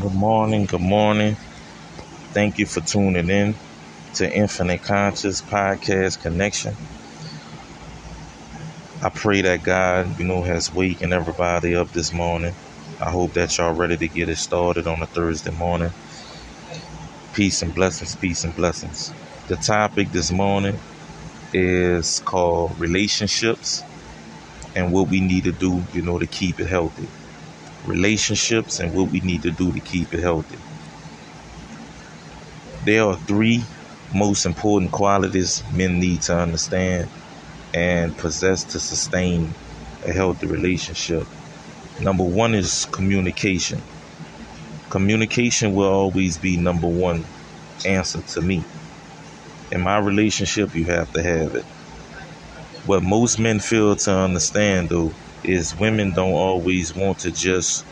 Good morning. Good morning. Thank you for tuning in to Infinite Conscious Podcast Connection. I pray that God, you know, has wakened everybody up this morning. I hope that y'all ready to get it started on a Thursday morning. Peace and blessings, peace and blessings. The topic this morning is called relationships and what we need to do, you know, to keep it healthy relationships and what we need to do to keep it healthy. There are three most important qualities men need to understand and possess to sustain a healthy relationship. Number one is communication. Communication will always be number one answer to me. In my relationship, you have to have it. What most men fail to understand, though, is women don't always want to just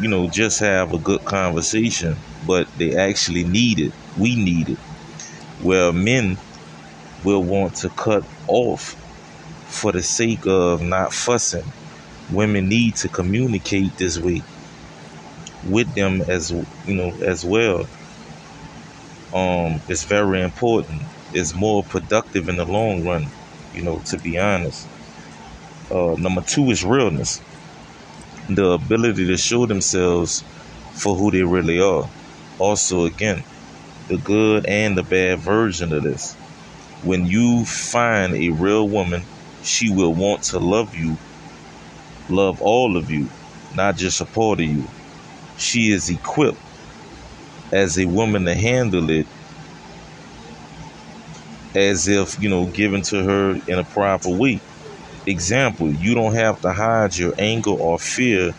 you know just have a good conversation but they actually need it. We need it. Where men will want to cut off for the sake of not fussing. Women need to communicate this way with them as you know as well. Um it's very important. It's more productive in the long run you know to be honest uh, number two is realness, the ability to show themselves for who they really are. Also, again, the good and the bad version of this. When you find a real woman, she will want to love you, love all of you, not just a part of you. She is equipped as a woman to handle it as if, you know, given to her in a proper way. Example, you don't have to hide your anger or fear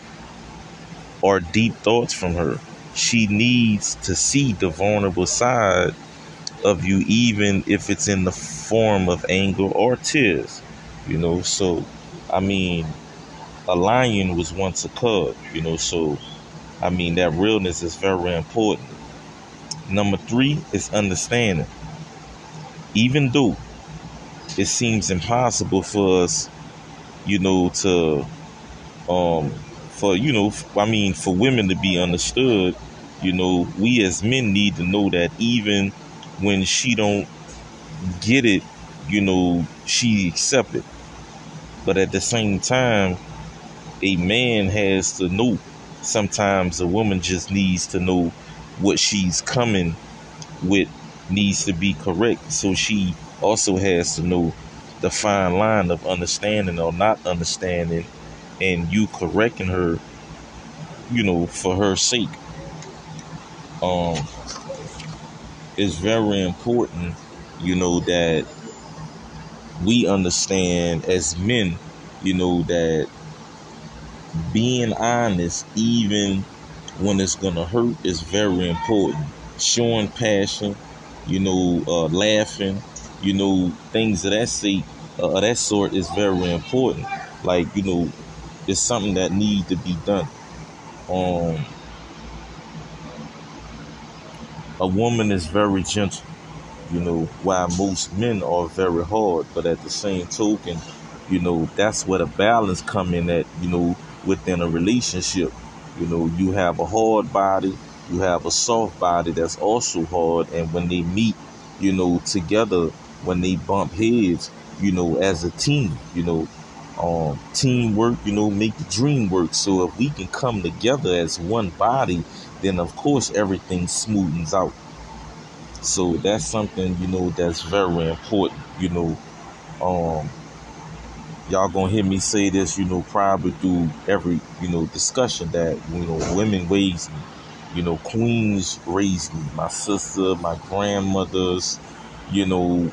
or deep thoughts from her. She needs to see the vulnerable side of you, even if it's in the form of anger or tears. You know, so I mean, a lion was once a cub, you know, so I mean, that realness is very important. Number three is understanding. Even though it seems impossible for us you know, to um for you know, I mean, for women to be understood, you know, we as men need to know that even when she don't get it, you know, she accept it. But at the same time, a man has to know. Sometimes a woman just needs to know what she's coming with needs to be correct. So she also has to know the fine line of understanding or not understanding and you correcting her, you know, for her sake. Um it's very important, you know, that we understand as men, you know, that being honest, even when it's gonna hurt, is very important. Showing passion, you know, uh, laughing, you know, things of that sake, uh, that sort is very important. Like, you know, it's something that need to be done. Um, a woman is very gentle, you know, while most men are very hard. But at the same token, you know, that's where the balance come in at, you know, within a relationship. You know, you have a hard body, you have a soft body that's also hard, and when they meet, you know, together, when they bump heads, you know, as a team, you know, um, teamwork, you know, make the dream work. So if we can come together as one body, then of course everything smoothens out. So that's something, you know, that's very important, you know. Um, y'all gonna hear me say this, you know, probably through every, you know, discussion that, you know, women raised me. You know, queens raised me. My sister, my grandmothers, you know,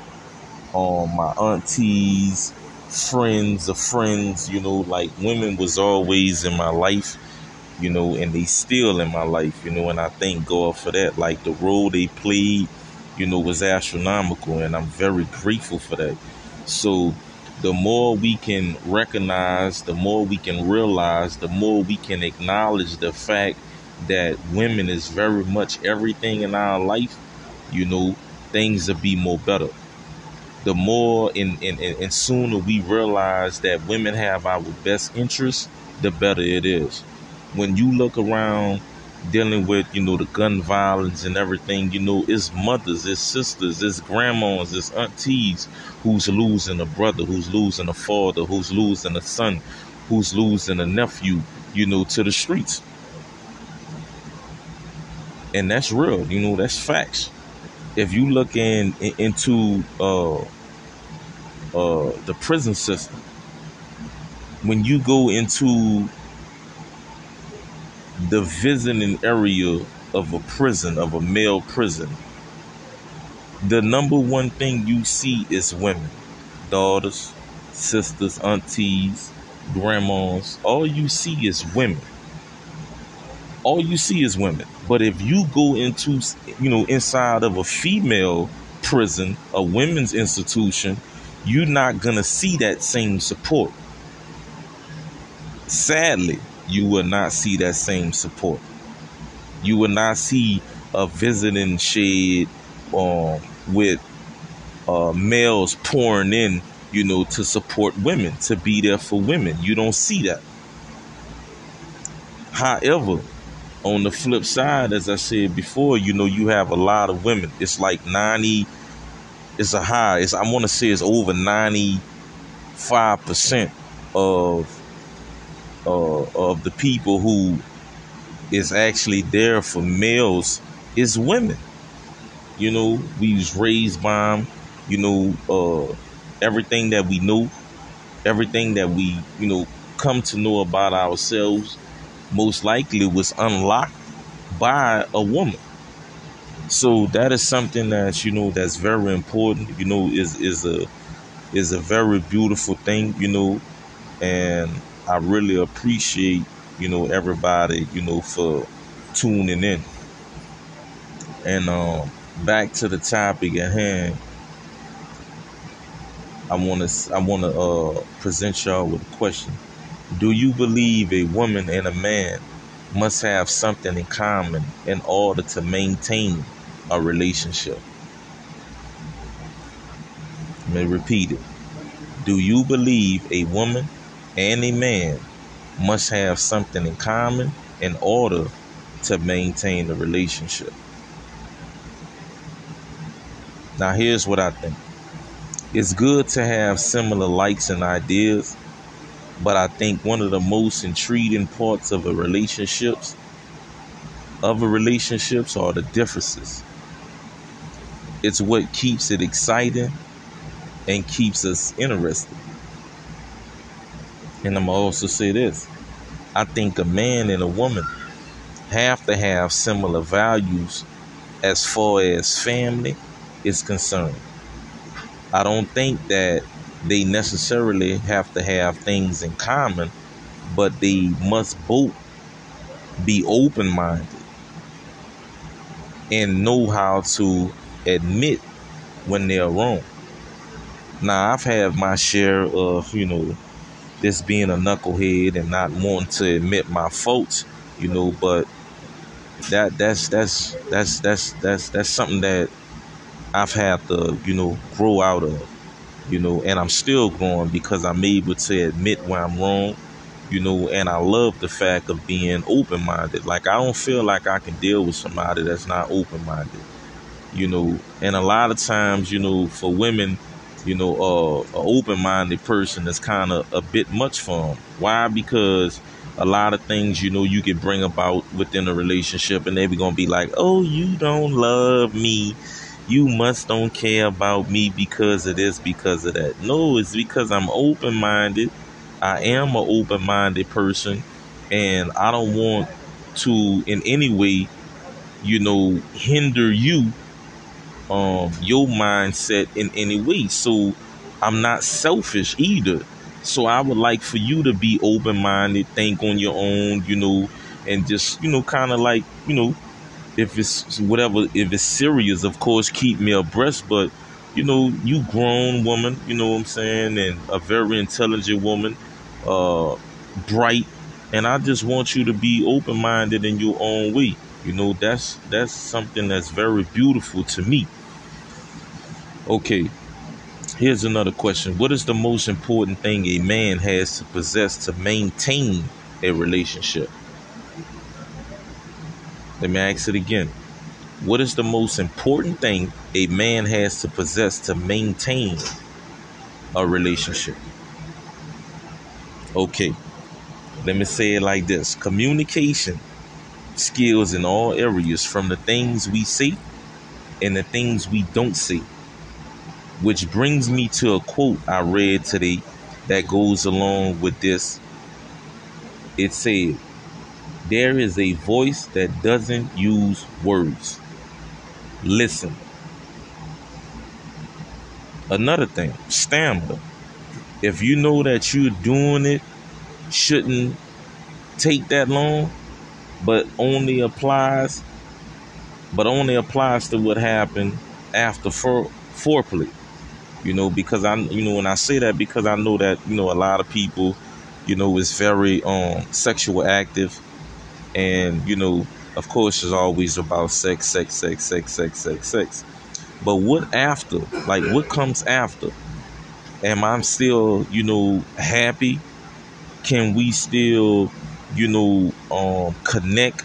um, my aunties, friends of friends, you know, like women was always in my life, you know, and they still in my life, you know, and I thank God for that. Like the role they played, you know, was astronomical, and I'm very grateful for that. So the more we can recognize, the more we can realize, the more we can acknowledge the fact that women is very much everything in our life, you know, things will be more better the more and, and, and sooner we realize that women have our best interests, the better it is. When you look around dealing with, you know, the gun violence and everything, you know, it's mothers, it's sisters, it's grandmas, it's aunties who's losing a brother, who's losing a father, who's losing a son, who's losing a nephew, you know, to the streets. And that's real, you know, that's facts. If you look in, in into uh uh the prison system, when you go into the visiting area of a prison, of a male prison, the number one thing you see is women, daughters, sisters, aunties, grandmas. All you see is women. All you see is women. But if you go into, you know, inside of a female prison, a women's institution, you're not going to see that same support. Sadly, you will not see that same support. You will not see a visiting shed um, with uh, males pouring in, you know, to support women, to be there for women. You don't see that. However, on the flip side, as I said before, you know, you have a lot of women. It's like 90, it's a high, it's, I want to say it's over 95% of uh, of the people who is actually there for males is women. You know, we was raised by them. You know, uh, everything that we know, everything that we you know come to know about ourselves, most likely was unlocked by a woman. So that is something that you know that's very important. You know, is is a is a very beautiful thing. You know, and I really appreciate, you know, everybody, you know, for tuning in. And um, back to the topic at hand. I want to I want to uh, present y'all with a question. Do you believe a woman and a man must have something in common in order to maintain a relationship? Let me repeat it. Do you believe a woman and a man must have something in common in order to maintain a relationship. Now, here's what I think it's good to have similar likes and ideas, but I think one of the most intriguing parts of a relationships of a relationships are the differences. It's what keeps it exciting and keeps us interested. And I'm also say this. I think a man and a woman have to have similar values as far as family is concerned. I don't think that they necessarily have to have things in common, but they must both be open minded and know how to admit when they're wrong. Now, I've had my share of, you know, this being a knucklehead and not wanting to admit my faults, you know, but that that's that's that's that's that's that's something that I've had to, you know, grow out of, you know, and I'm still growing because I'm able to admit when I'm wrong, you know, and I love the fact of being open minded. Like I don't feel like I can deal with somebody that's not open minded, you know, and a lot of times, you know, for women you know, uh, an open-minded person is kind of a bit much for them. Why? Because a lot of things, you know, you can bring about within a relationship, and they be gonna be like, "Oh, you don't love me. You must don't care about me because of this, because of that." No, it's because I'm open-minded. I am an open-minded person, and I don't want to in any way, you know, hinder you um your mindset in any way. So I'm not selfish either. So I would like for you to be open minded, think on your own, you know, and just, you know, kind of like, you know, if it's whatever, if it's serious, of course, keep me abreast. But, you know, you grown woman, you know what I'm saying, and a very intelligent woman, uh, bright. And I just want you to be open minded in your own way. You know, that's that's something that's very beautiful to me. Okay, here's another question. What is the most important thing a man has to possess to maintain a relationship? Let me ask it again. What is the most important thing a man has to possess to maintain a relationship? Okay, let me say it like this communication skills in all areas, from the things we see and the things we don't see. Which brings me to a quote I read today that goes along with this. It said, There is a voice that doesn't use words. Listen. Another thing, stamina. If you know that you're doing it, shouldn't take that long, but only applies but only applies to what happened after fore, foreplay. You know, because I, you know, when I say that, because I know that you know a lot of people, you know, is very um sexual active, and you know, of course, it's always about sex, sex, sex, sex, sex, sex, sex. But what after? Like, what comes after? Am I still, you know, happy? Can we still, you know, um, connect?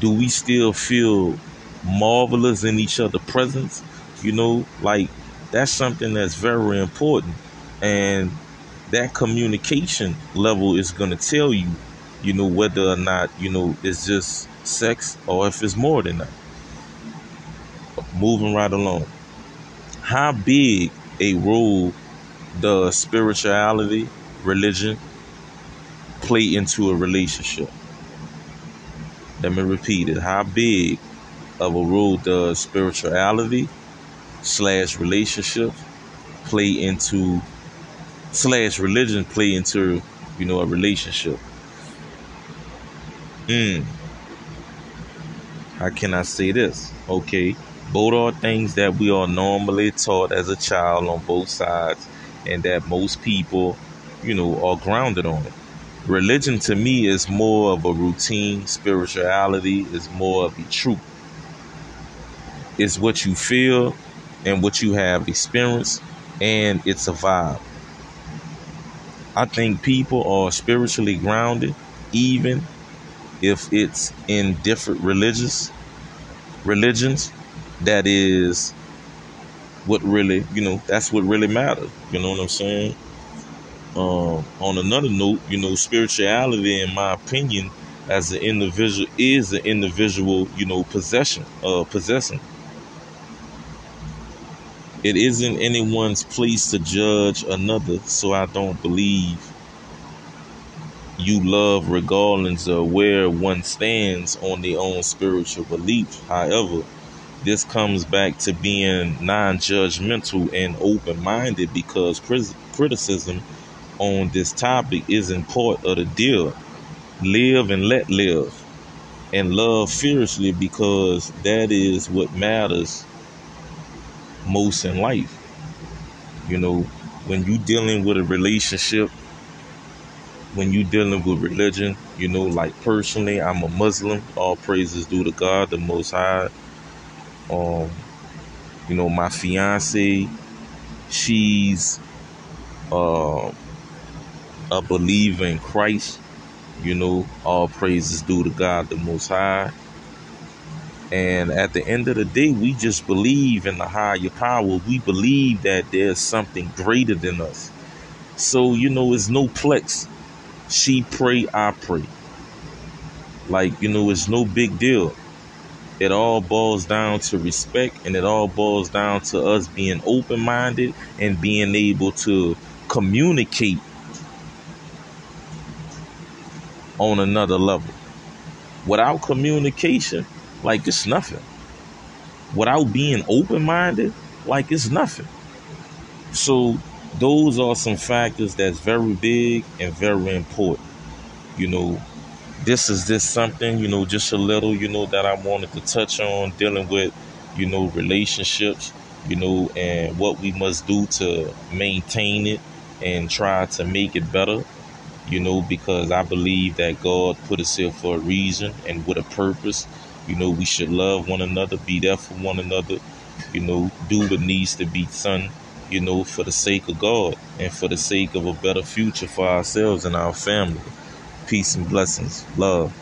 Do we still feel marvelous in each other' presence. You know, like that's something that's very important. And that communication level is going to tell you, you know, whether or not, you know, it's just sex or if it's more than that. Moving right along. How big a role does spirituality, religion play into a relationship? Let me repeat it. How big of a role does spirituality slash relationship play into slash religion play into you know a relationship mm. how can i say this okay both are things that we are normally taught as a child on both sides and that most people you know are grounded on it religion to me is more of a routine spirituality is more of a truth it's what you feel and what you have experienced, and it's a vibe. I think people are spiritually grounded, even if it's in different religious religions. That is what really, you know, that's what really matters. You know what I'm saying? Um, on another note, you know, spirituality, in my opinion, as an individual, is an individual, you know, possession, uh, possessing. It isn't anyone's place to judge another, so I don't believe you love regardless of where one stands on their own spiritual belief. However, this comes back to being non judgmental and open minded because criticism on this topic isn't part of the deal. Live and let live, and love fiercely because that is what matters most in life. You know, when you're dealing with a relationship, when you dealing with religion, you know, like personally, I'm a Muslim. All praises due to God, the Most High. Um, you know, my fiance, she's uh, a believer in Christ. You know, all praises due to God, the Most High. And at the end of the day, we just believe in the higher power. We believe that there's something greater than us. So, you know, it's no plex. She pray, I pray. Like, you know, it's no big deal. It all boils down to respect and it all boils down to us being open minded and being able to communicate on another level. Without communication, like it's nothing. Without being open minded, like it's nothing. So those are some factors that's very big and very important. You know, this is this something, you know, just a little, you know, that I wanted to touch on dealing with, you know, relationships, you know, and what we must do to maintain it and try to make it better, you know, because I believe that God put us here for a reason and with a purpose you know, we should love one another, be there for one another, you know, do what needs to be done, you know, for the sake of God and for the sake of a better future for ourselves and our family. Peace and blessings. Love.